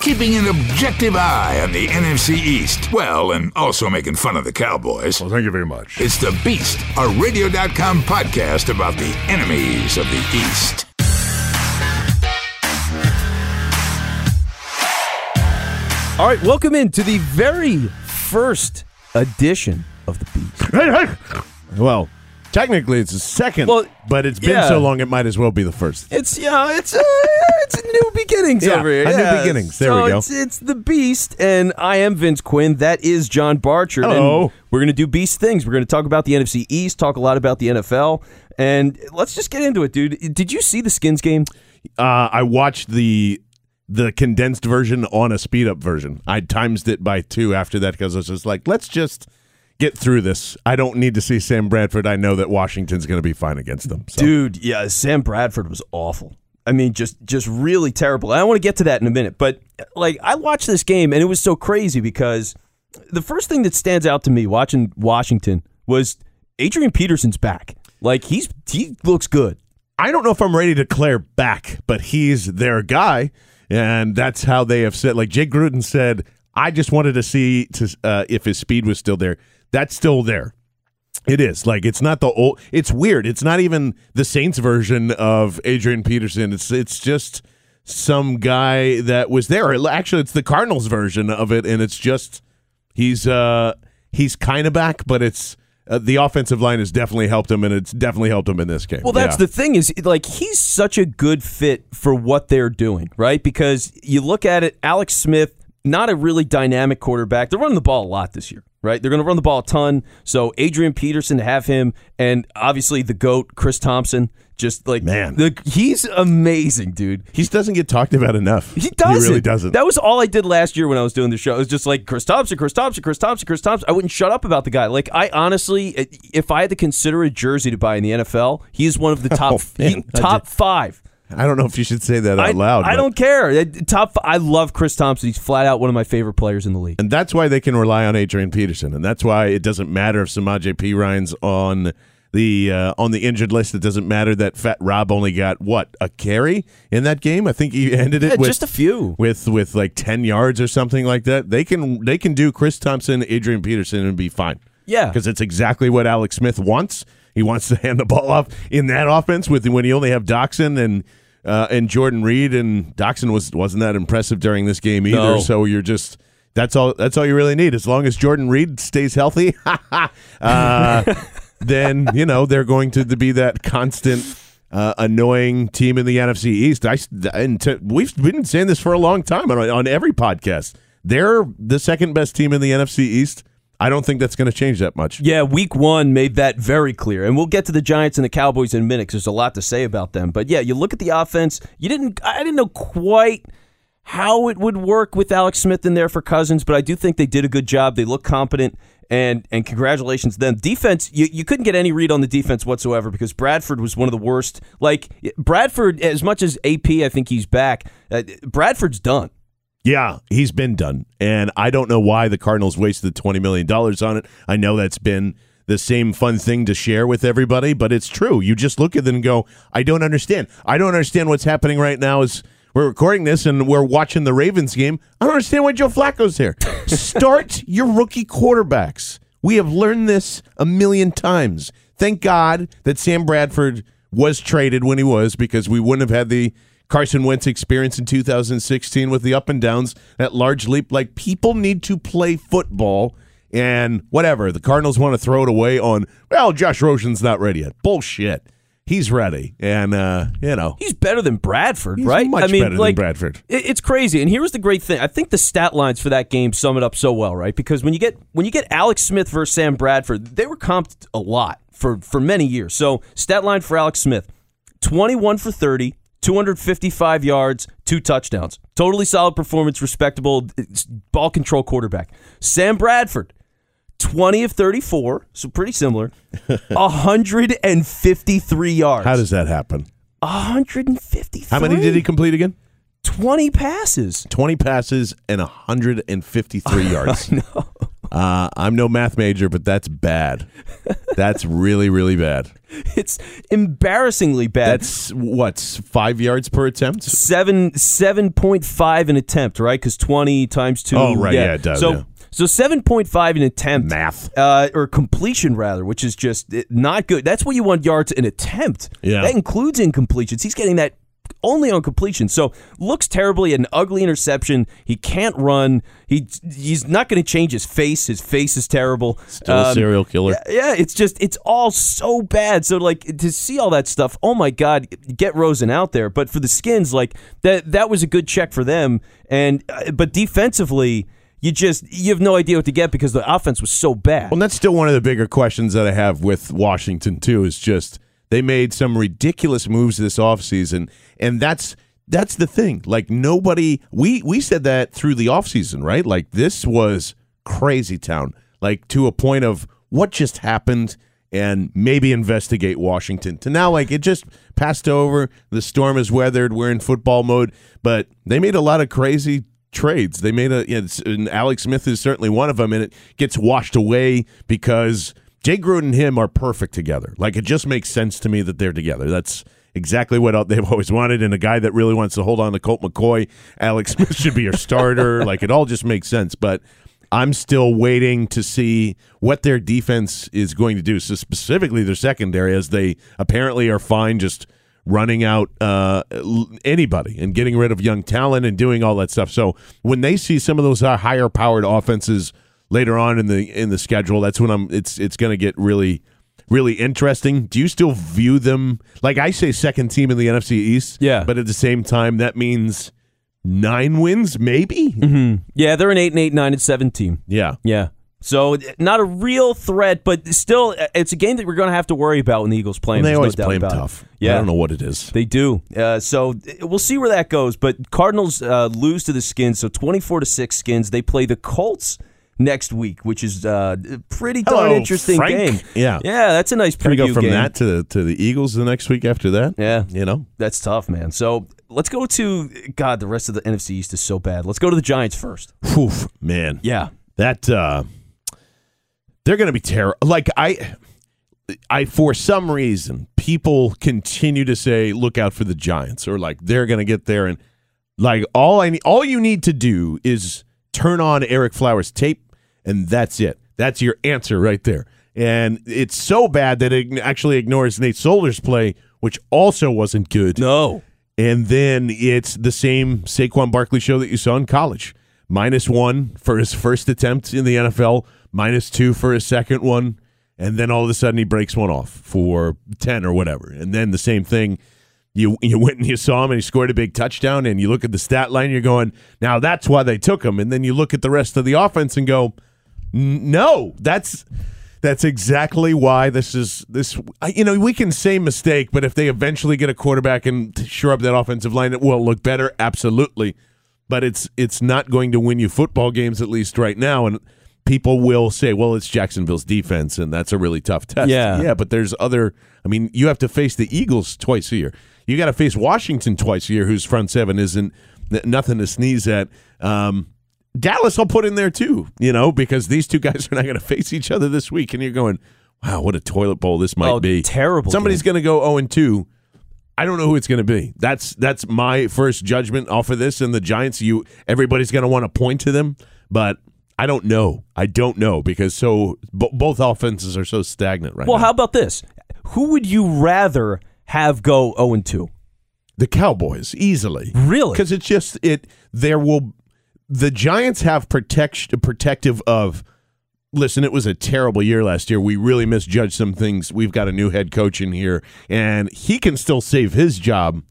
Keeping an objective eye on the NFC East. Well, and also making fun of the Cowboys. Well, thank you very much. It's The Beast, a radio.com podcast about the enemies of the East. All right, welcome into the very first edition of The Beast. Hey, hey. Well, technically it's the second, Well, but it's been yeah. so long it might as well be the first. It's yeah, it's uh, it's new beginnings Yeah, over here. a new beginnings. There so we go. It's, it's the Beast, and I am Vince Quinn. That is John Barchard. And we're gonna do Beast things. We're gonna talk about the NFC East, talk a lot about the NFL, and let's just get into it, dude. Did you see the Skins game? Uh, I watched the the condensed version on a speed up version. I timed it by two after that because I was just like, let's just get through this. I don't need to see Sam Bradford. I know that Washington's going to be fine against them. So. Dude, yeah, Sam Bradford was awful. I mean, just just really terrible. I want to get to that in a minute, but like I watched this game and it was so crazy because the first thing that stands out to me watching Washington was Adrian Peterson's back. Like he's he looks good. I don't know if I'm ready to declare back, but he's their guy, and that's how they have said. Like Jay Gruden said, I just wanted to see to uh, if his speed was still there. That's still there. It is like it's not the old. It's weird. It's not even the Saints version of Adrian Peterson. It's it's just some guy that was there. Actually, it's the Cardinals version of it, and it's just he's uh he's kind of back, but it's. Uh, the offensive line has definitely helped him, and it's definitely helped him in this game. Well, that's Yeah. the thing is like he's such a good fit for what they're doing, right? Because you look at it, Alex Smith, not a really dynamic quarterback. They're running the ball a lot this year, right? They're going to run the ball a ton. So Adrian Peterson to have him, and obviously the goat Chris Thompson, just like Man. the, he's amazing, dude. He doesn't get talked about enough. He doesn't. He really doesn't. That was all I did last year when I was doing the show. It was just like Chris Thompson, Chris Thompson, Chris Thompson, Chris Thompson. I wouldn't shut up about the guy. Like I honestly, if I had to consider a jersey to buy in the NFL, he is one of the top Oh, man. he- top five. I don't know if you should say that out I, loud. I but- don't care. Top. I love Chris Thompson. He's flat out one of my favorite players in the league. And that's why they can rely on Adrian Peterson, and that's why it doesn't matter if Samaje Perine's on the uh, on the injured list. It doesn't matter that Fat Rob only got what a carry in that game. I think he ended it Yeah, with just a few. with with like ten yards or something like that. They can they can do Chris Thompson, Adrian Peterson, and be fine. Yeah. because it's exactly what Alex Smith wants. He wants to hand the ball off in that offense with when you only have Doctson and uh, and Jordan Reed and Doctson was wasn't that impressive during this game either. No. So you're just that's all that's all you really need as long as Jordan Reed stays healthy. uh, then you know they're going to be that constant. Uh, annoying team in the NFC East. I and to, we've been saying this for a long time on, on every podcast. They're the second best team in the NFC East. I don't think that's going to change that much. Yeah, week one made that very clear. And we'll get to the Giants and the Cowboys in a minute 'cause there's a lot to say about them. But yeah, you look at the offense, you didn't I didn't know quite how it would work with Alex Smith in there for Cousins, but I do think they did a good job. They look competent and and congratulations to them. Defense, you, you couldn't get any read on the defense whatsoever because Bradford was one of the worst. Like Bradford, as much as AP, I think he's back. Uh, Bradford's done. Yeah, he's been done. And I don't know why the Cardinals wasted $20 million on it. I know that's been the same fun thing to share with everybody, but it's true. You just look at them and go, I don't understand. I don't understand what's happening right now is we're recording this and we're watching the Ravens game. I don't understand why Joe Flacco's here. Start your rookie quarterbacks. We have learned this a million times. Thank God that Sam Bradford was traded when he was because we wouldn't have had the Carson Wentz experience in 2016 with the up and downs, that large leap. Like people need to play football and whatever. The Cardinals want to throw it away on, well, Josh Rosen's not ready yet. Bullshit. He's ready. And, uh, you know, He's better than Bradford, He's right? much I mean, better than like, Bradford. It's crazy. And here's the great thing. I think the stat lines for that game sum it up so well, right? Because when you get when you get Alex Smith versus Sam Bradford, they were comped a lot for for many years. So stat line for Alex Smith: 21 for 30, 255 yards, two touchdowns. Totally solid performance, respectable ball control quarterback. Sam Bradford. 20 of 34, so pretty similar. 153 yards. how does that happen? 153? How many did he complete again? 20 passes. 20 passes and 153 yards. No. Uh, I'm no math major, but that's bad. That's really, really bad. It's embarrassingly bad. That's what's five yards per attempt. seven seven point five an attempt, right? Because twenty times two. Oh, right, yeah, it does, So yeah. so seven point five an attempt. Math. Uh, or completion rather, which is just not good. That's what you want yards an attempt. Yeah. that includes incompletions. He's getting that only on completion. So looks terribly. An ugly interception. He can't run. He he's not going to change his face. His face is terrible. Still a Um, serial killer. yeah, yeah, it's just it's all so bad. So like to see all that stuff, oh my god, get Rosen out there. But for the Skins, like that that was a good check for them. And uh, but defensively, you just you have no idea what to get because the offense was so bad. Well, and that's still one of the bigger questions that I have with Washington too. Is just they made some ridiculous moves this offseason, and that's that's the thing. Like nobody, we we said that through the offseason, right? Like this was crazy town, like to a point of what just happened. And maybe investigate Washington. To now, like it just passed over. The storm is weathered. We're in football mode. But they made a lot of crazy trades. They made a, you know, and Alex Smith is certainly one of them, and it gets washed away because Jay Gruden and him are perfect together. Like it just makes sense to me that they're together. That's exactly what they've always wanted. And a guy that really wants to hold on to Colt McCoy, Alex Smith should be your starter. like it all just makes sense. But I'm still waiting to see what their defense is going to do. So specifically their secondary, as they apparently are fine just running out uh, anybody and getting rid of young talent and doing all that stuff. So when they see some of those uh, higher powered offenses later on in the in the schedule, that's when I'm. It's it's going to get really really interesting. Do you still view them like I say second team in the NFC East? Yeah. but at the same time that means nine wins, maybe. yeah, they're an eight and eight, nine and seven team. Yeah. Yeah. So not a real threat, but still, it's a game that we're going to have to worry about when the Eagles play. Them. they There's always no play them it. tough. Yeah, I don't know what it is. They do. Uh, so we'll see where that goes. But Cardinals uh, lose to the Skins, so twenty-four to six Skins. They play the Colts next week, which is uh, a pretty darn Hello, interesting Frank. game. Yeah. yeah, that's a nice Can we go from game. that to the, to the Eagles the next week after that? Yeah. You know? That's tough, man. So let's go to God. The rest of the NFC East is so bad. Let's go to the Giants first. Whew, man. Yeah, That uh they're going to be terrible. Like I I for some reason people continue to say look out for the Giants or like they're going to get there and like all I need all you need to do is turn on Ereck Flowers tape and that's it. That's your answer right there. And it's so bad that it actually ignores Nate Solder's play which also wasn't good. no, And then it's the same Saquon Barkley show that you saw in college. Minus one for his first attempt in the NFL, minus two for his second one, and then all of a sudden he breaks one off for ten or whatever. And then the same thing. You you went and you saw him and he scored a big touchdown, and you look at the stat line, you're going, now that's why they took him. And then you look at the rest of the offense and go, "N- no, that's that's exactly why this is this. You know, we can say mistake, but if they eventually get a quarterback and shore up that offensive line, it will look better. Absolutely, but it's it's not going to win you football games at least right now. And people will say, "Well, it's Jacksonville's defense, and that's a really tough test." Yeah. yeah, but there's other. I mean, you have to face the Eagles twice a year. You got to face Washington twice a year, whose front seven isn't nothing to sneeze at. Um, Dallas, I'll put in there too, you know, because these two guys are not going to face each other this week. And you're going, wow, what a toilet bowl this might Oh, be. terrible Somebody's going to go 0 and 2. I don't know who it's going to be. That's that's my first judgment off of this. And the Giants, you everybody's going to want to point to them, but I don't know. I don't know because so b- both offenses are so stagnant right now. Well, now. how about this? Who would you rather have go 0 and 2? the Cowboys easily. Really? Because it's just it. There will the Giants have protection protective of. Listen, it was a terrible year last year. We really misjudged some things. We've got a new head coach in here, and he can still save his job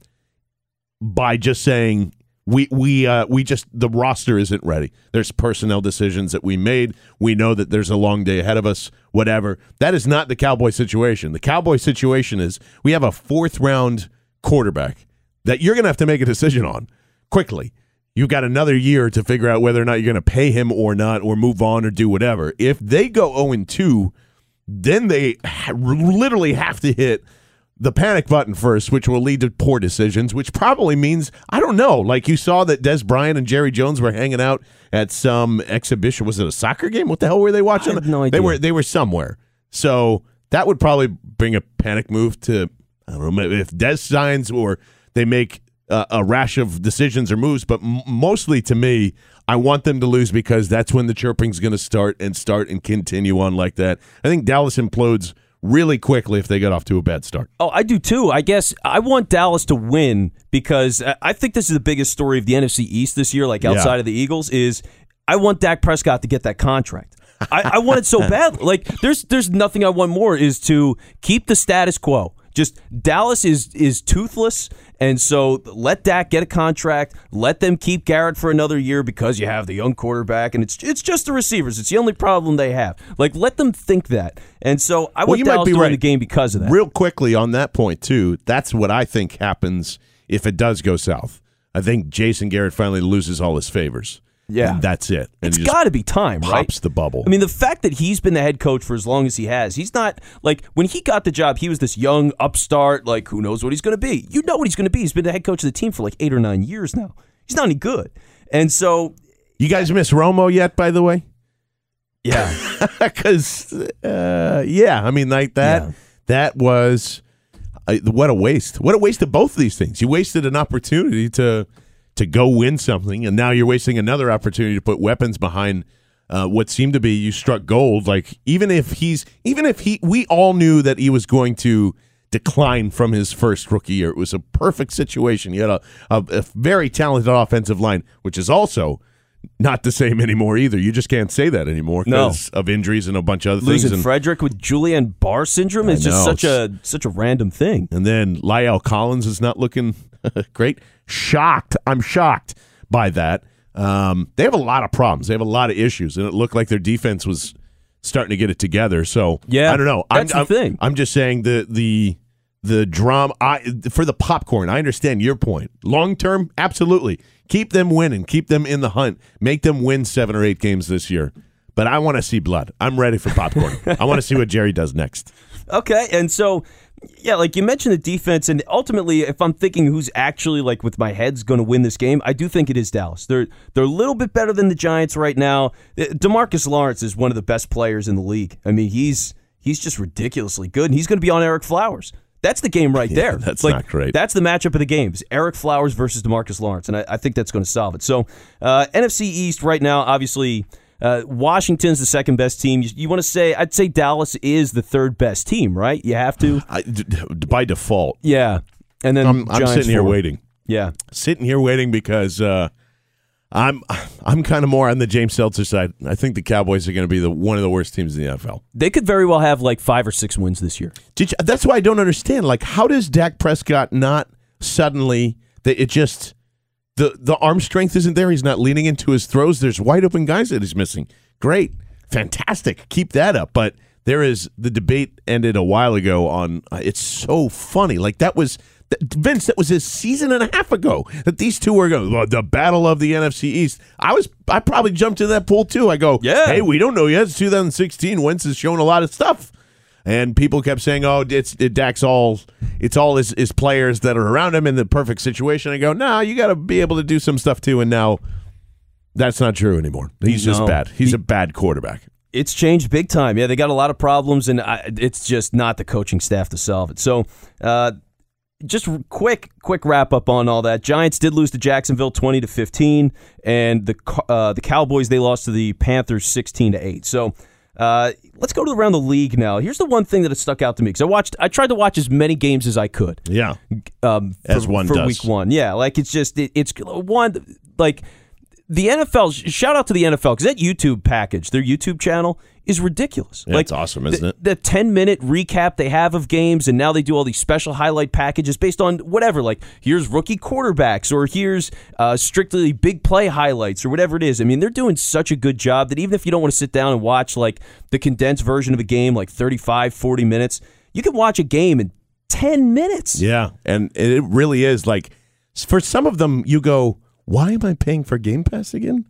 by just saying we we uh, we just the roster isn't ready. There's personnel decisions that we made. We know that there's a long day ahead of us. Whatever. That is not the Cowboy situation. The Cowboy situation is we have a fourth round quarterback that you're going to have to make a decision on quickly. You've got another year to figure out whether or not you're going to pay him or not, or move on or do whatever. If they go 0 2, then they ha- literally have to hit the panic button first, which will lead to poor decisions, which probably means, I don't know, like you saw that Dez Bryant and Jerry Jones were hanging out at some exhibition. Was it a soccer game? What the hell were they watching? have no They were they were somewhere. So that would probably bring a panic move to I don't know if Dez signs or they make uh, a rash of decisions or moves. But m- mostly to me, I want them to lose because that's when the chirping's going to start and start and continue on like that. I think Dallas implodes really quickly if they get off to a bad start. Oh, I do too. I guess I want Dallas to win because I- I think this is the biggest story of the NFC East this year, like outside Yeah. of the Eagles, is I want Dak Prescott to get that contract. I, I want it so bad. Like there's there's nothing I want more is to keep the status quo. Just Dallas is is toothless, and so let Dak get a contract. Let them keep Garrett for another year because you have the young quarterback, and it's it's just the receivers. It's the only problem they have. Like let them think that, and so I want you might be to right. the game because of that. Real quickly on that point too, that's what I think happens if it does go south. I think Jason Garrett finally loses all his favors. Yeah. that's it. And It's got to be time, right? pops the bubble. I mean, the fact that he's been the head coach for as long as he has, he's not like when he got the job, he was this young upstart, like who knows what he's going to be. You know what he's going to be. He's been the head coach of the team for like eight or nine years now. He's not any good. And so, you guys miss Romo yet? By the way, yeah, because uh, yeah, I mean like that. Yeah. That was uh, what a waste. What a waste of both of these things. You wasted an opportunity to to go win something, and now you're wasting another opportunity to put weapons behind. Uh, what seemed to be you struck gold. Like even if he's even if he, we all knew that he was going to decline from his first rookie year. It was a perfect situation. You had a, a, a very talented offensive line, which is also not the same anymore either. You just can't say that anymore No. because of injuries and a bunch of other losing things. And, Frederick with Guillain-Barré syndrome is just such a such a random thing. and then La'el Collins is not looking great. Shocked. I'm shocked by that. Um, they have a lot of problems. They have a lot of issues, and it looked like their defense was starting to get it together. So Yeah, I don't know. that's I'm, the I'm- thing. I'm just saying the the the drama. I for the popcorn. I understand your point. Long term, absolutely. Keep them winning. Keep them in the hunt. Make them win seven or eight games this year. But I want to see blood. I'm ready for popcorn. I want to see what Jerry does next. Okay, and so yeah, like you mentioned the defense, and ultimately, if I'm thinking who's actually like with my head's going to win this game, I do think it is Dallas. They're they're a little bit better than the Giants right now. Demarcus Lawrence is one of the best players in the league. I mean, he's he's just ridiculously good, and he's going to be on Ereck Flowers. That's the game right there. that's like, not great. That's the matchup of the games: Ereck Flowers versus Demarcus Lawrence, and I, I think that's going to solve it. So, uh, NFC East right now, obviously. Uh, Washington's the second best team. You, you want to say? I'd say Dallas is the third best team, right? You have to. I, d- by default, Yeah, and then I'm, I'm sitting here four. waiting. Yeah, Sitting here waiting because uh, I'm I'm kind of more on the James Seltzer side. I think the Cowboys are going to be the one of the worst teams in the NFL. they could very well have like five or six wins this year. Did you, that's why I don't understand. Like, how does Dak Prescott not suddenly that it just the the arm strength isn't there? He's not leaning into his throws. There's wide open guys that he's missing. Great, fantastic. Keep that up. But there is the debate ended a while ago on. Uh, it's so funny. Like that was. that- Vince, that was a season and a half ago that these two were going the battle of the NFC East. I was, I probably jumped in that pool too. I go, Yeah. hey, we don't know yet. It's 2016. Wentz has shown a lot of stuff. And people kept saying, "Oh, it's it, Dak's all it's all his, his players that are around him in the perfect situation." I go, "No, you got to be able to do some stuff too." And now that's not true anymore. He's just No. bad. He's He- a bad quarterback. It's changed big time. Yeah, they got a lot of problems, and I, it's just not the coaching staff to solve it. So, uh, just quick, quick wrap up on all that. Giants did lose to Jacksonville twenty to fifteen, and the uh, the Cowboys they lost to the Panthers sixteen to eight. So. Uh, let's go to around the league now. Here's the one thing that has stuck out to me because I watched, I tried to watch as many games as I could. Yeah, um, for, As one for does. week one. Yeah, like it's just it, it's one like the NFL. Shout out to the NFL because that YouTube package, their YouTube channel, is ridiculous. Yeah, like it's awesome, isn't the, it? The ten minute recap they have of games, and now they do all these special highlight packages based on whatever. Like here's rookie quarterbacks, or here's uh, strictly big play highlights, or whatever it is. I mean, they're doing such a good job that even if you don't want to sit down and watch like the condensed version of a game, like 35, 40 minutes, you can watch a game in ten minutes. Yeah, and it really is like for some of them, you go, "Why am I paying for Game Pass again?"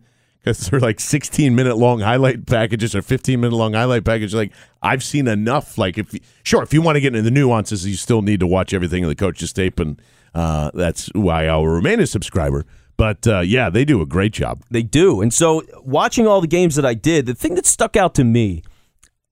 Because they're like 16 minute long highlight packages or 15 minute long highlight package Like I've seen enough. Like if sure, if you want to get into the nuances, you still need to watch everything in the coach's tape, and uh, that's why I will remain a subscriber. But uh, yeah, they do a great job. They do. And so, watching all the games that I did, the thing that stuck out to me,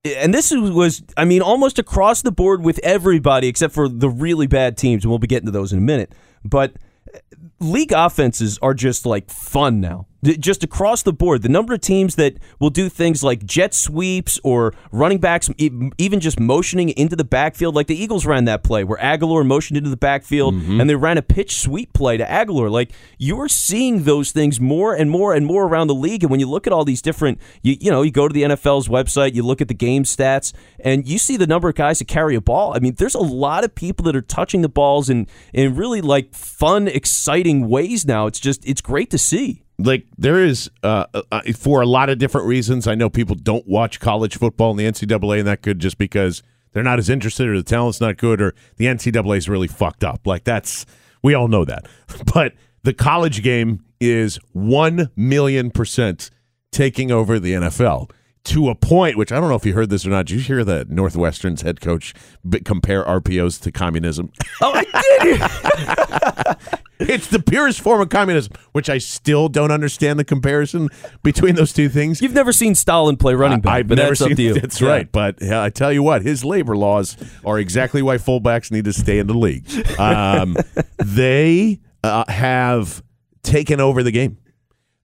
and this was, I mean, almost across the board with everybody except for the really bad teams, and we'll be getting to those in a minute. But uh, league offenses are just like fun now. Just across the board, the number of teams that will do things like jet sweeps or running backs, even just motioning into the backfield, like the Eagles ran that play where Agholor motioned into the backfield mm-hmm. and they ran a pitch sweep play to Agholor. Like you're seeing those things more and more and more around the league. And when you look at all these different, you, you know, you go to the NFL's website, you look at the game stats, and you see the number of guys that carry a ball. I mean, there's a lot of people that are touching the balls in in really like fun, exciting ways now. It's just it's great to see. Like there is uh, uh, for a lot of different reasons. I know people don't watch college football in the NCAA, and that could just because they're not as interested, or the talent's not good, or the NCAA is really fucked up. Like that's we all know that. But the college game is one million percent taking over the NFL to a point. Which I don't know if you heard this or not. Did you hear that Northwestern's head coach compare RPOs to communism? Oh, I did. It's the purest form of communism, which I still don't understand the comparison between those two things. You've never seen Stalin play running back, I've but never that's seen up to you. That's Yeah. right. But yeah, I tell you what, his labor laws are exactly why fullbacks need to stay in the league. Um, they uh, have taken over the game.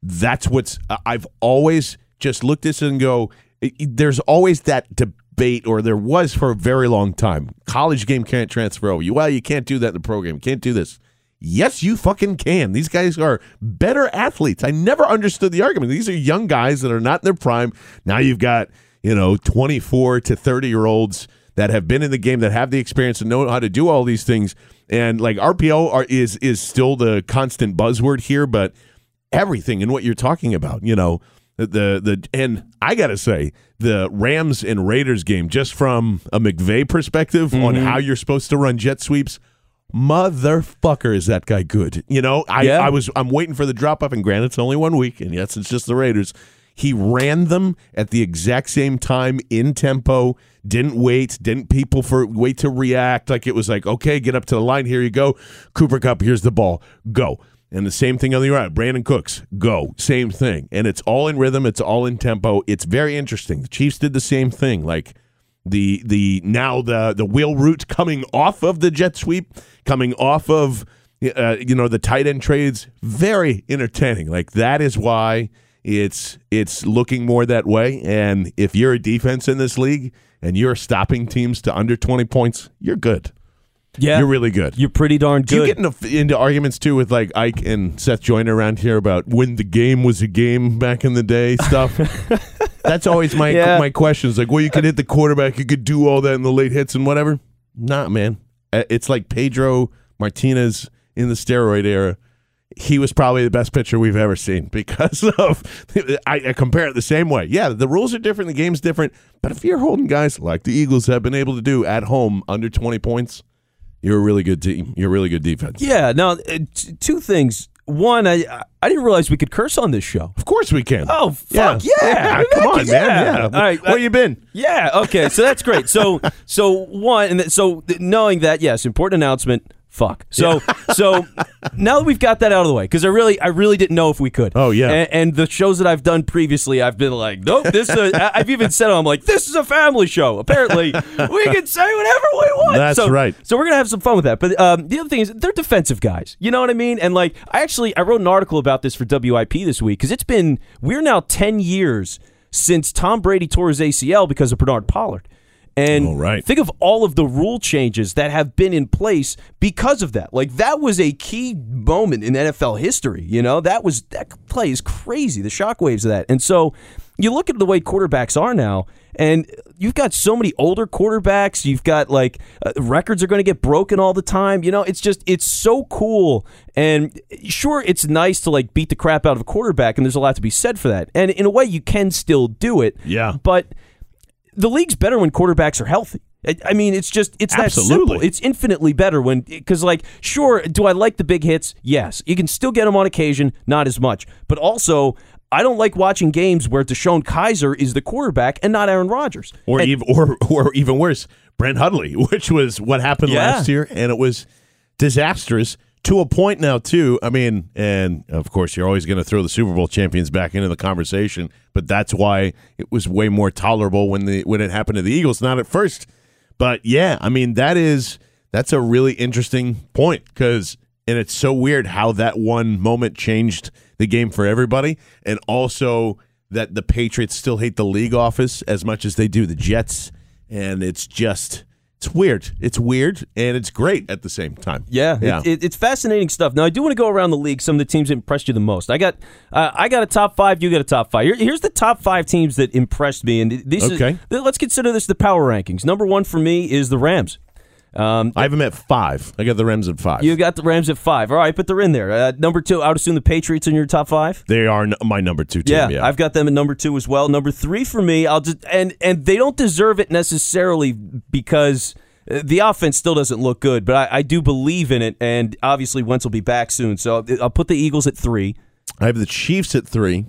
That's what's. uh, I've always just look this and go. There's always that debate, or there was for a very long time. College game can't transfer over. You well, you can't do that in the program. You can't do this. Yes, you fucking can. These guys are better athletes. I never understood the argument. These are young guys that are not in their prime. Now you've got, you know, 24 to 30 year olds that have been in the game, that have the experience and know how to do all these things. And like RPO are, is is still the constant buzzword here, but everything and what you're talking about, you know, the the and I gotta say the Rams and Raiders game, just from a McVay perspective on mm-hmm. how you're supposed to run jet sweeps, motherfucker, is that guy good? You know, I Yeah. I was I'm waiting for the drop off, and granted, it's only one week, and yes, it's just the Raiders. He ran them at the exact same time in tempo. Didn't wait. Didn't people for wait to react. Like it was like, okay, get up to the line. Here you go. Cooper Kupp. Here's the ball. Go. And the same thing on the right. Brandin Cooks. Go. Same thing. And it's all in rhythm. It's all in tempo. It's very interesting. The Chiefs did the same thing. Like the the now the the wheel route coming off of the jet sweep, coming off of uh, you know the tight end trades, very entertaining. Like that is why it's it's looking more that way. And if you're a defense in this league and you're stopping teams to under twenty points, you're good. Yeah, You're really good. You're pretty darn good. Do you get into, into arguments too with like Ike and Seth Joyner around here about when the game was a game back in the day stuff? That's always my Yeah. my questions. Like, well, you could hit the quarterback, you could do all that in the late hits and whatever. Not man. Uh, It's like Pedro Martinez in the steroid era. He was probably the best pitcher we've ever seen because of. I, I compare it the same way. Yeah, the rules are different, the game's different. But if you're holding guys like the Eagles have been able to do at home under 20 points, you're a really good team. You're a really good defense. yeah. Now, uh, t- two things. One, I I didn't realize we could curse on this show. Of course we can. Oh fuck yeah! come on, man. Yeah. All right, Where you been? Yeah. Okay. So that's great. So so one and th- so th- knowing that yes, important announcement. Fuck. So so now that we've got that out of the way, because I really I really didn't know if we could. Oh, yeah. And, and the shows that I've done previously, I've been like, nope, this. Is a, I've even said I'm like, this is a family show. Apparently, we can say whatever we want. That's So- right. So we're gonna have some fun with that. But um, the other thing is, they're defensive guys. You know what I mean? And like, I actually I wrote an article about this for WIP this week because it's been we're now ten years since Tom Brady tore his ACL because of Bernard Pollard. And Oh, right. think of all of the rule changes that have been in place because of that. Like that was a key moment in NFL history. You know, that was that play is crazy. The shockwaves of that. And so you look at the way quarterbacks are now, and you've got so many older quarterbacks. You've got like uh, records are going to get broken all the time. You know, it's just it's so cool. And sure, it's nice to like beat the crap out of a quarterback, and there's a lot to be said for that. And in a way, you can still do it. Yeah. but the league's better when quarterbacks are healthy. I mean, it's just it's that Absolutely. simple. It's infinitely better when because like sure, do I like the big hits? Yes, you can still get them on occasion, not as much. But also, I don't like watching games where DeShone Kizer is the quarterback and not Aaron Rodgers. or And- even or or even worse, Brett Hundley, which was what happened Yeah. last year, and it was disastrous to a point now too. I mean, and of course, you're always going to throw the Super Bowl champions back into the conversation, but that's why it was way more tolerable when the when it happened to the Eagles, not at first. But yeah, I mean, that is that's a really interesting point because. And it's so weird how that one moment changed the game for everybody, and also that the Patriots still hate the league office as much as they do the Jets, and it's just it's weird. It's weird, and it's great at the same time. Yeah, yeah. It, it, it's fascinating stuff. Now, I do want to go around the league. Some of the teams that impressed you the most. I got, uh, I got a top five. You got a top five. Here- here's the top five teams that impressed me, and these. is- Okay. let's consider this the power rankings. Number one for me is the Rams. Um, I have them at five. I got the Rams at five. you got the Rams at five. All right, but they're in there. Uh, number two, I would assume the Patriots in your top five. they are n- my number two team. Yeah, Yeah, I've got them at number two as well. Number three for me, I'll just and and they don't deserve it necessarily because uh, the offense still doesn't look good, but I, I do believe in it, and obviously Wentz will be back soon. So I'll put the Eagles at three. I have the Chiefs at three.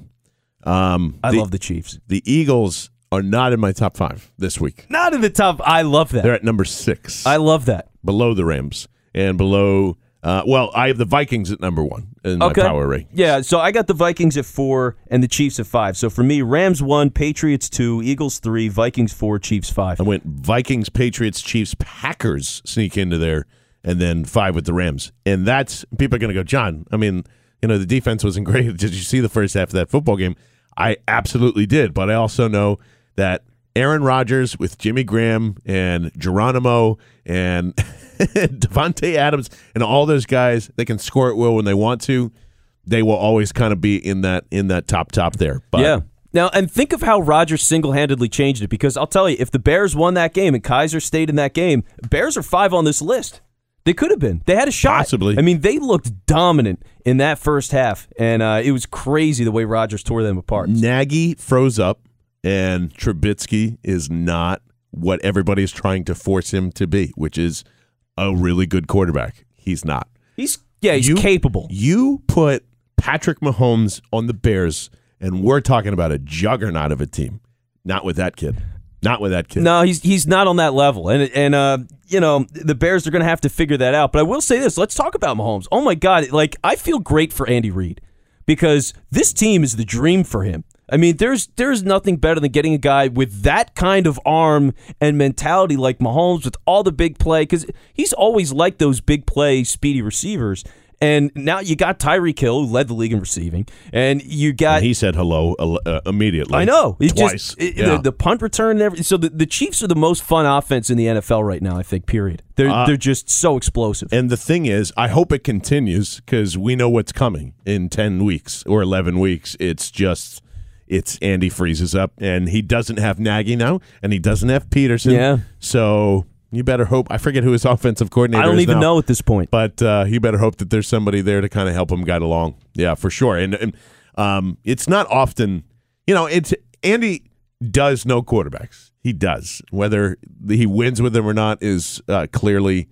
Um, I the, love the Chiefs. the Eagles are not in my top five this week. Not in the top. I love that. They're at number six, I love that. below the Rams and below. Uh, well, I have the Vikings at number one in my power rank. Yeah, so I got the Vikings at four and the Chiefs at five. So for me, Rams one, Patriots two, Eagles three, Vikings four, Chiefs five. I went Vikings, Patriots, Chiefs, Packers sneak into there, and then five with the Rams. And that's people are going to go, John. I mean, you know, the defense wasn't great. Did you see the first half of that football game? I absolutely did, but I also know that Aaron Rodgers with Jimmy Graham and Geronimo and Davante Adams and all those guys, they can score at will when they want to. They will always kind of be in that in that top top there. But yeah. Now, and think of how Rodgers single handedly changed it because I'll tell you, if the Bears won that game and Kizer stayed in that game, Bears are five on this list. They could have been. They had a shot. Possibly. I mean, they looked dominant in that first half, and uh, it was crazy the way Rodgers tore them apart. Nagy froze up, and Trubisky is not what everybody is trying to force him to be, which is a really good quarterback. He's not. He's yeah, he's You- capable. You put Patrick Mahomes on the Bears, and we're talking about a juggernaut of a team. Not with that kid. Not with that kid. No, he's he's not on that level, and and uh, you know the Bears are going to have to figure that out. But I will say this: let's talk about Mahomes. Oh my God, like I feel great for Andy Reid because this team is the dream for him. I mean, there's there's nothing better than getting a guy with that kind of arm and mentality like Mahomes with all the big play because he's always liked those big play, speedy receivers. And now you got Tyreek Hill, who led the league in receiving, and you got And he said hello uh, immediately. I know. It Twice. Just, it- Yeah. the, the punt return and everything. So the, the Chiefs are the most fun offense in the NFL right now, I think, period. They're, Uh, they're just so explosive. And the thing is, I hope it continues because we know what's coming in 10 weeks or 11 weeks. It's just, it's Andy freezes up and he doesn't have Nagy now and he doesn't have Pederson. Yeah. So you better hope. I forget who his offensive coordinator I don't even now, know at this point. But uh, you better hope that there's somebody there to kind of help him guide along. Yeah, for sure. And, and um, it's not often, you know, it's Andy does know quarterbacks. He does. Whether he wins with them or not is uh, clearly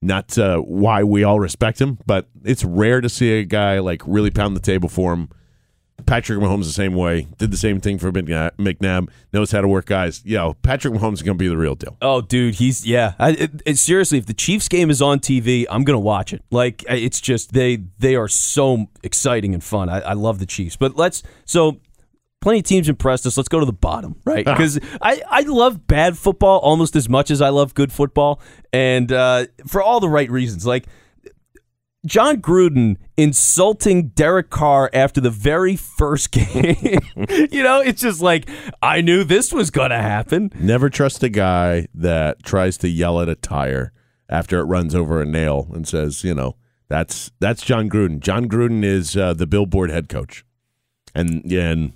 not uh, why we all respect him, but it's rare to see a guy like really pound the table for him Patrick Mahomes the same way. Did the same thing for McNabb. Knows how to work guys. Yo, Patrick Mahomes is going to be the real deal. Oh, dude, he's yeah. I, it, it- seriously, if the Chiefs game is on TV, I'm gonna watch it. Like it's just they they are so exciting and fun. I, I love the Chiefs. But let's so plenty of teams impressed us. Let's go to the bottom, right? Because I I love bad football almost as much as I love good football, and uh, for all the right reasons. Like Jon Gruden insulting Derek Carr after the very first game. you know, it's just like I knew this was gonna happen. Never trust a guy that tries to yell at a tire after it runs over a nail and says, you know, that's that's Jon Gruden. Jon Gruden is uh, the Billboard head coach, and and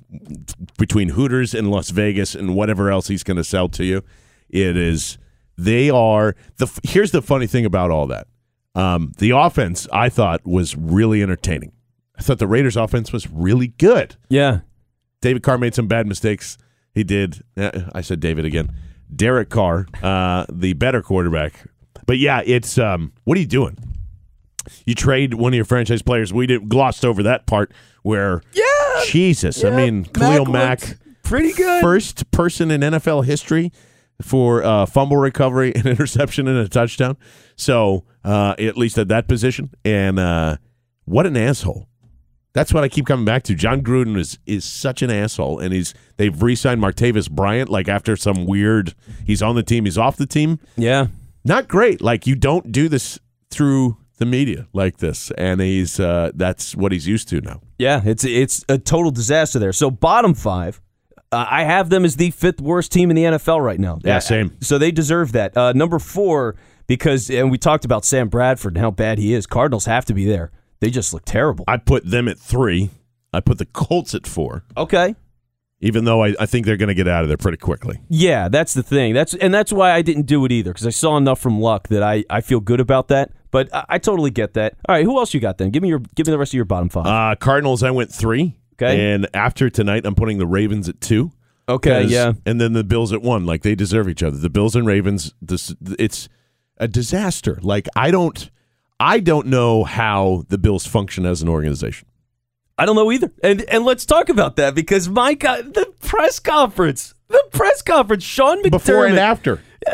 between Hooters and Las Vegas and whatever else he's going to sell to you, it is they are the. Here's the funny thing about all that. Um, the offense I thought was really entertaining. I thought the Raiders' offense was really good. Yeah. David Carr made some bad mistakes. He did. I said David again. Derek Carr, uh, the better quarterback. But yeah, it's um, what are you doing? You trade one of your franchise players. We did glossed over that part where Yeah. Jesus. I mean, Khalil Mack Mack, pretty good. first person in NFL history for uh, fumble recovery, an interception, and a touchdown. So uh, at least at that position, and uh, what an asshole. That's what I keep coming back to. Jon Gruden is is such an asshole, and he's they've re-signed Martavis Bryant like after some weird. He's on the team, he's off the team. Yeah. Not great. Like you don't do this through the media like this, and he's uh, that's what he's used to now. Yeah, it's it's a total disaster there. So bottom five, uh, I have them as the fifth worst team in the NFL right now. Yeah, same. So they deserve that. Uh, number four, because and we talked about Sam Bradford and how bad he is. Cardinals have to be there. They just look terrible. I put them at three. I put the Colts at four, Okay. even though I, I think they're going to get out of there pretty quickly. Yeah, that's the thing. That's and that's why I didn't do it either because I saw enough from Luck that I, I feel good about that. But I, I totally get that. All right, who else you got then? Give me your give me the rest of your bottom five. Uh, Cardinals, I went three. Okay. And after tonight, I'm putting the Ravens at two. Okay. yeah. And then the Bills at one. Like they deserve each other. The Bills and Ravens. This it's a disaster. Like I don't, I don't know how the Bills function as an organization. I don't know either. And and let's talk about that because my God, the press conference, the press conference, Sean McDermott. Before and after.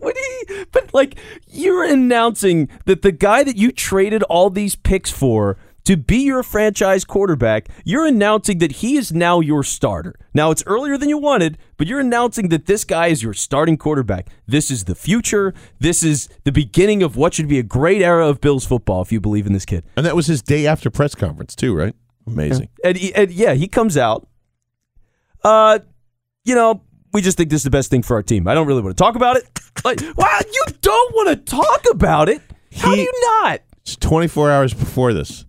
when he, but like you're announcing that the guy that you traded all these picks for to be your franchise quarterback, you're announcing that he is now your starter. Now it's earlier than you wanted, but you're announcing that this guy is your starting quarterback. This is the future. This is the beginning of what should be a great era of Bills football if you believe in this kid. And that was his day after press conference too, right? Amazing. And, he, and yeah, he comes out. Uh, you know, we just think this is the best thing for our team. I don't really want to talk about it. Like, wow, you don't want to talk about it? How do you not? It's 24 hours before this.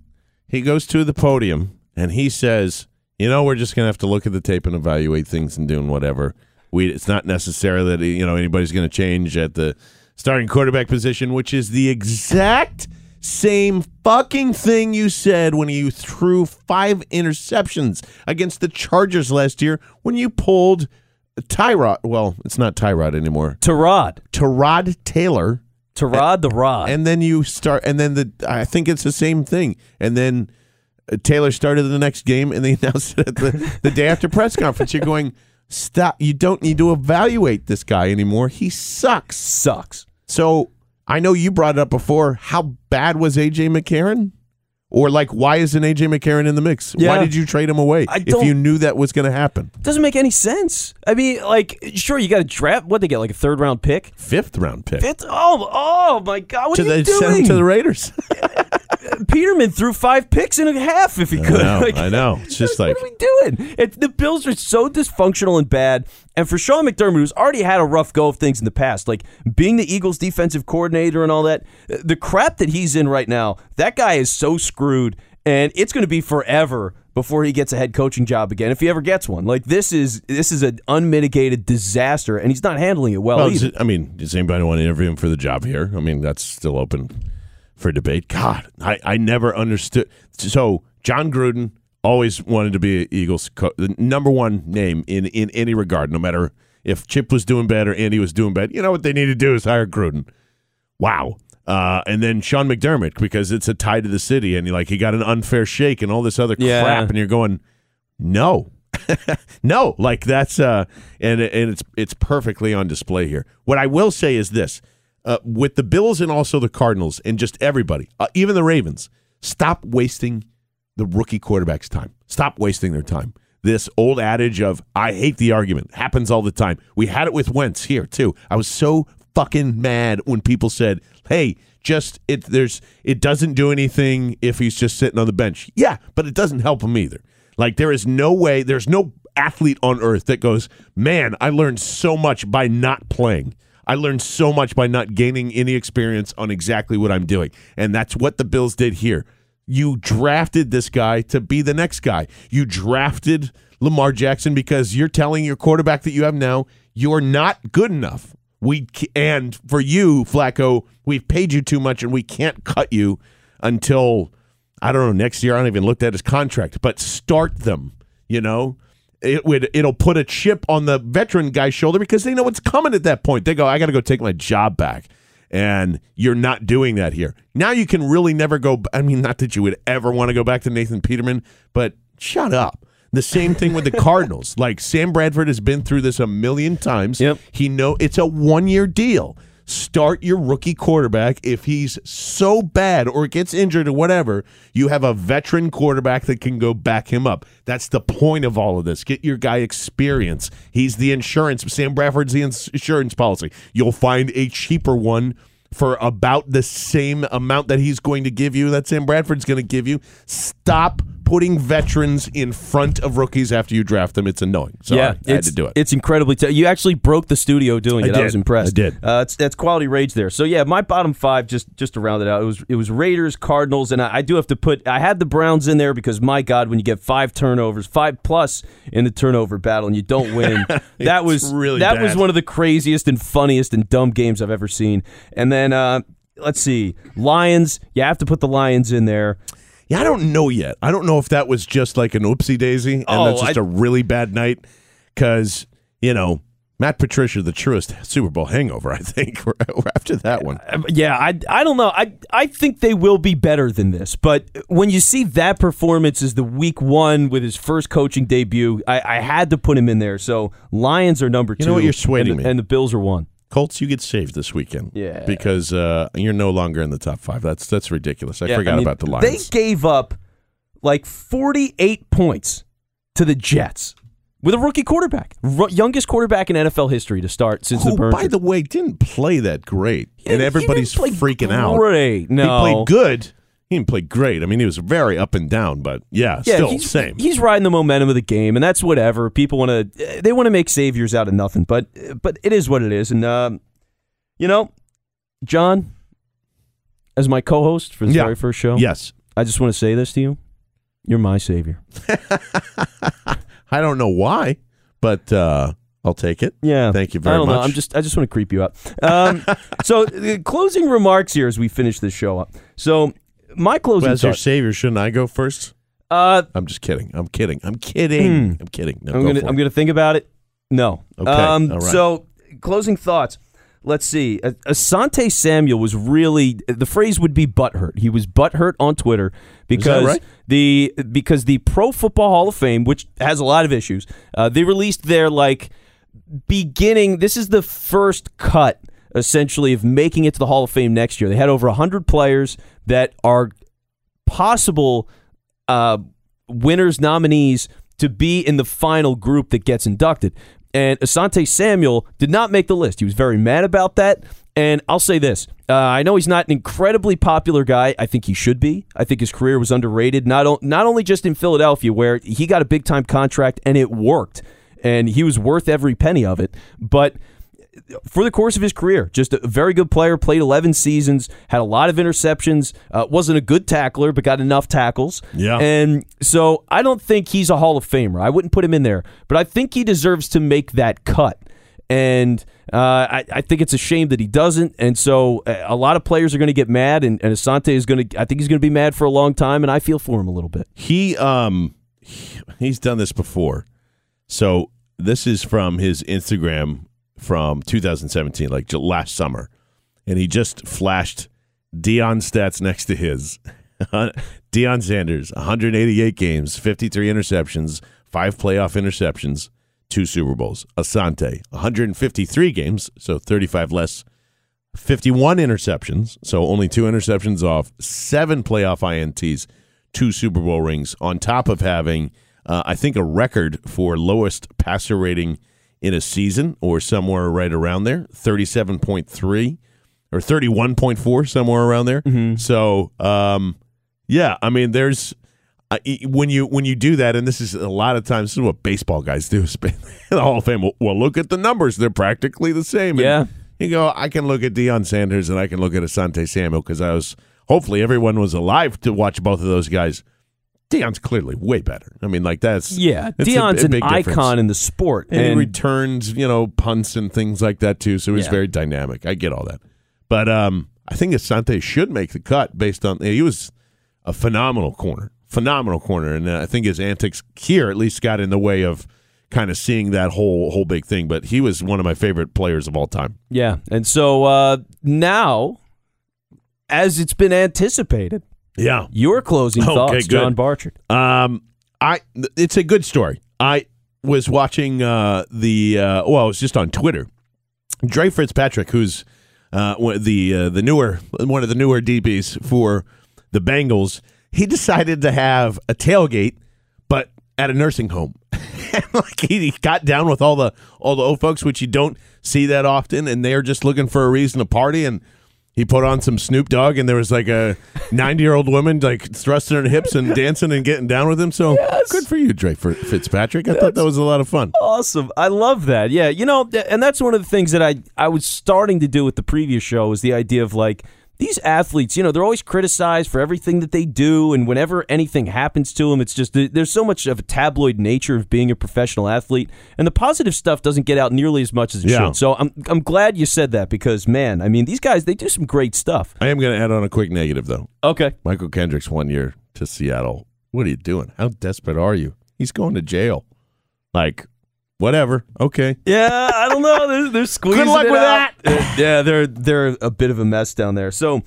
He goes to the podium and he says, "You know, we're just going to have to look at the tape and evaluate things and doing whatever. We it's not necessary that you know anybody's going to change at the starting quarterback position, which is the exact same fucking thing you said when you threw five interceptions against the Chargers last year when you pulled Tyrod. Well, it's not Tyrod anymore. Tarod. Tyrod Taylor." Tarod the Rod. and then you start, and then the I think it's the same thing, and then uh, Taylor started the next game, and they announced it at the the day after press conference. You're going, stop! You don't need to evaluate this guy anymore. He sucks. sucks. So I know you brought it up before. How bad was AJ McCarron? Or like, why isn't AJ McCarron in the mix? Yeah. Why did you trade him away if you knew that was going to happen? Doesn't make any sense. I mean, like, sure, you got to draft. What they get, like a third round pick? Fifth round pick. Fifth? Oh, oh my God! What to are you the, send him to the Raiders. Peterman threw five picks in a half if he I could. know, Like, I know. It's just like, what are we doing? It, the Bills are so dysfunctional and bad. And for Sean McDermott, who's already had a rough go of things in the past, like being the Eagles' defensive coordinator and all that, the crap that he's in right now, that guy is so screwed. And it's going to be forever before he gets a head coaching job again, if he ever gets one. Like this is this is an unmitigated disaster, and he's not handling it well, Well, either. does- I mean, does anybody want to interview him for the job here? I mean, that's still open for debate. God, I, I never understood. So, Jon Gruden always wanted to be an Eagles co- the number one name in, in any regard, no matter if Chip was doing bad or Andy was doing bad. You know what they need to do is hire Gruden. Wow. Uh, and then Sean McDermott because it's a tie to the city, and like he got an unfair shake and all this other Yeah. crap, and you're going, no, no, like that's uh, and and it's it's perfectly on display here. What I will say is this: uh, with the Bills and also the Cardinals and just everybody, uh, even the Ravens, stop wasting the rookie quarterback's time. Stop wasting their time. This old adage of "I hate the argument" happens all the time. We had it with Wentz here too. I was so fucking mad when people said, "Hey, just it there's it doesn't do anything if he's just sitting on the bench." Yeah, but it doesn't help him either. Like there is no way, there's no athlete on earth that goes, "Man, I learned so much by not playing." I learned so much by not gaining any experience on exactly what I'm doing. And that's what the Bills did here. You drafted this guy to be the next guy. You drafted Lamar Jackson because you're telling your quarterback that you have now you're not good enough. We and for you, Flacco, we've paid you too much and we can't cut you until I don't know next year. I don't even looked at his contract, but start them. You know, it would it'll put a chip on the veteran guy's shoulder because they know what's coming at that point. They go, I got to go take my job back. And you're not doing that here. Now you can really never go. I mean, not that you would ever want to go back to Nathan Peterman, but shut up. The same thing with the Cardinals. Like Sam Bradford has been through this a million times. Yep. He know it's a one year deal. Start your rookie quarterback. If he's so bad or gets injured or whatever, you have a veteran quarterback that can go back him up. That's the point of all of this. Get your guy experience. He's the insurance. Sam Bradford's the ins- insurance policy. You'll find a cheaper one for about the same amount that he's going to give you, that Sam Bradford's going to give you. Stop putting veterans in front of rookies after you draft them. It's annoying. So I, I had to do it. It's incredibly. T- you actually broke the studio doing I it. I, was impressed. I did. Uh, it's that's quality rage there. So yeah, my bottom five just just to round it out. It was it was Raiders, Cardinals, and I, I do have to put. I had the Browns in there because my God, when you get five turnovers, five plus in the turnover battle, and you don't win, that was really that was one of the craziest and funniest and dumb games I've ever seen. And then uh, let's see, Lions. You have to put the Lions in there. Yeah, I don't know yet. I don't know if that was just like an oopsie daisy and Oh, that's just I- a really bad night because, you know, Matt Patricia, the truest Super Bowl hangover, I think, after that one. Um, Yeah, I, I don't know. I I think they will be better than this. But when you see that performance as the week one with his first coaching debut, I, I had to put him in there. So Lions are number two. You know what? You're swaying and, me. and the Bills are one. Colts, you get saved this weekend. Yeah. Because uh, you're no longer in the top five. That's that's ridiculous. I Yeah, forgot mean, about the Lions. They gave up like 48 points to the Jets with a rookie quarterback, Ru- youngest quarterback in NFL history to start since the Who, merger. by the way, didn't play that great. And everybody's freaking out. No, He played good. He didn't play great. I mean, he was very up and down, but yeah, Yeah, still he's, same. He's riding the momentum of the game, and that's whatever. People want to they want to make saviors out of nothing, but but it is what it is. And um, you know, John, as my co-host for this Yeah. very first show, yes. I just want to say this to you: you're my savior. I don't know why, but uh, I'll take it. Yeah, Thank you very I don't know. much. I'm just I just want to creep you out. Um, so uh, closing remarks here as we finish this show up. So my closing Well, as your savior, shouldn't I go first? uh, I'm just kidding. I'm kidding. I'm kidding. Hmm. I'm kidding. No, I'm go gonna I'm gonna think about it. No. Okay, Um, all right. So closing thoughts. Let's see. Asante Samuel was really the phrase would be butthurt. He was butthurt on Twitter because right? the because the Pro Football Hall of Fame, which has a lot of issues, uh, they released their like beginning. This is the first cut essentially of making it to the Hall of Fame next year. They had over hundred players that are possible uh, winners nominees to be in the final group that gets inducted. And Asante Samuel did not make the list. He was very mad about that. And I'll say this: uh, I know he's not an incredibly popular guy. I think he should be. I think his career was underrated. Not o- not only just in Philadelphia, where he got a big time contract and it worked, and he was worth every penny of it, but for the course of his career. Just a very good player, played 11 seasons, had a lot of interceptions, uh, wasn't a good tackler, but got enough tackles. Yeah. And so I don't think he's a Hall of Famer. I wouldn't put him in there, but I think he deserves to make that cut. And uh, I, I think it's a shame that he doesn't. And so uh, a lot of players are going to get mad, and, and Asante is going to, I think he's going to be mad for a long time, and I feel for him a little bit. He um he- he's done this before. So this is from his Instagram from 2017, like last summer, and he just flashed Deion stats next to his. Deion Sanders, 188 games, 53 interceptions, five playoff interceptions, two Super Bowls. Asante, 153 games, so 35 less, 51 interceptions, so only two interceptions off, seven playoff INTs, two Super Bowl rings, on top of having, uh, I think, a record for lowest passer rating in a season or somewhere right around there 37.3 or 31.4, somewhere around there. So, um, yeah, I mean, there's uh, when you when you do that, and this is a lot of times this is what baseball guys do. the Hall of Fame. Well, well, look at the numbers; they're practically the same. And Yeah. you go. I can look at Deion Sanders and I can look at Asante Samuel because I was hopefully everyone was alive to watch both of those guys. Deion's clearly way better. I mean, like that's Yeah, that's a- Deion's a an difference. icon in the sport, And, he returns, you know, punts and things like that too. So he's Yeah. very dynamic. I get all that, but um, I think Asante should make the cut based on he was a phenomenal corner, phenomenal corner, and uh, I think his antics here at least got in the way of kind of seeing that whole whole big thing. But he was one of my favorite players of all time. yeah, and so uh, now, as it's been anticipated, Yeah, your closing Okay, thoughts, good. John Barchard. Um, I it's a good story. I was watching uh, the uh, well, it was just on Twitter. Dre Fitzpatrick, who's uh, one of the uh, the newer one of the newer DBs for the Bengals, he decided to have a tailgate, but at a nursing home. like he, he got down with all the all the old folks, which you don't see that often, and they're just looking for a reason to party and. He put on some Snoop Dogg, and there was like a ninety-year-old woman like thrusting her hips and dancing and getting down with him. So good for you, Drake for Fitzpatrick. I thought that was a lot of fun. Awesome. I love that. Yeah, you know, and that's one of the things that I I was starting to do with the previous show was the idea of like these athletes, you know, they're always criticized for everything that they do and whenever anything happens to them, it's just there's so much of a tabloid nature of being a professional athlete and the positive stuff doesn't get out nearly as much as it Yeah. should. So I'm I'm glad you said that because man, I mean, these guys they do some great stuff. I am going to add on a quick negative though. Okay. Mychal Kendricks one year to Seattle. What are you doing? How desperate are you? He's going to jail. Like, whatever. Okay. Yeah, I don't know. They're, they're squeezing luck it with out. Uh, yeah, they're they're a bit of a mess down there. So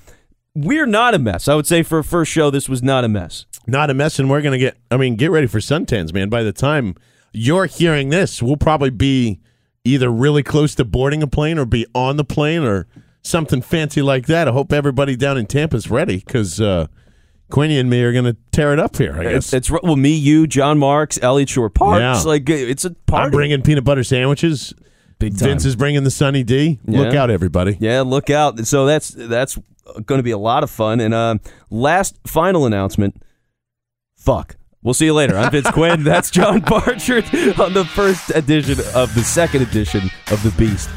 we're not a mess. I would say for a first show, this was not a mess. Not a mess, and we're going to get. I mean, get ready for suntans, man. By the time you're hearing this, we'll probably be either really close to boarding a plane or be on the plane or something fancy like that. I hope everybody down in Tampa's ready because uh, Quinny and me are going to tear it up here. I guess. It's, it's well, me, you, John Marks, Elliot Shore Parks. Yeah. Like it's a party. I'm bringing peanut butter sandwiches. Big time. Vince is bringing the Sunny D. Look out, everybody. Yeah, look out. So that's that's going to be a lot of fun. And uh, last final announcement. Fuck. We'll see you later. I'm Vince Quinn. That's John Barchard on the first edition of the second edition of The Beast.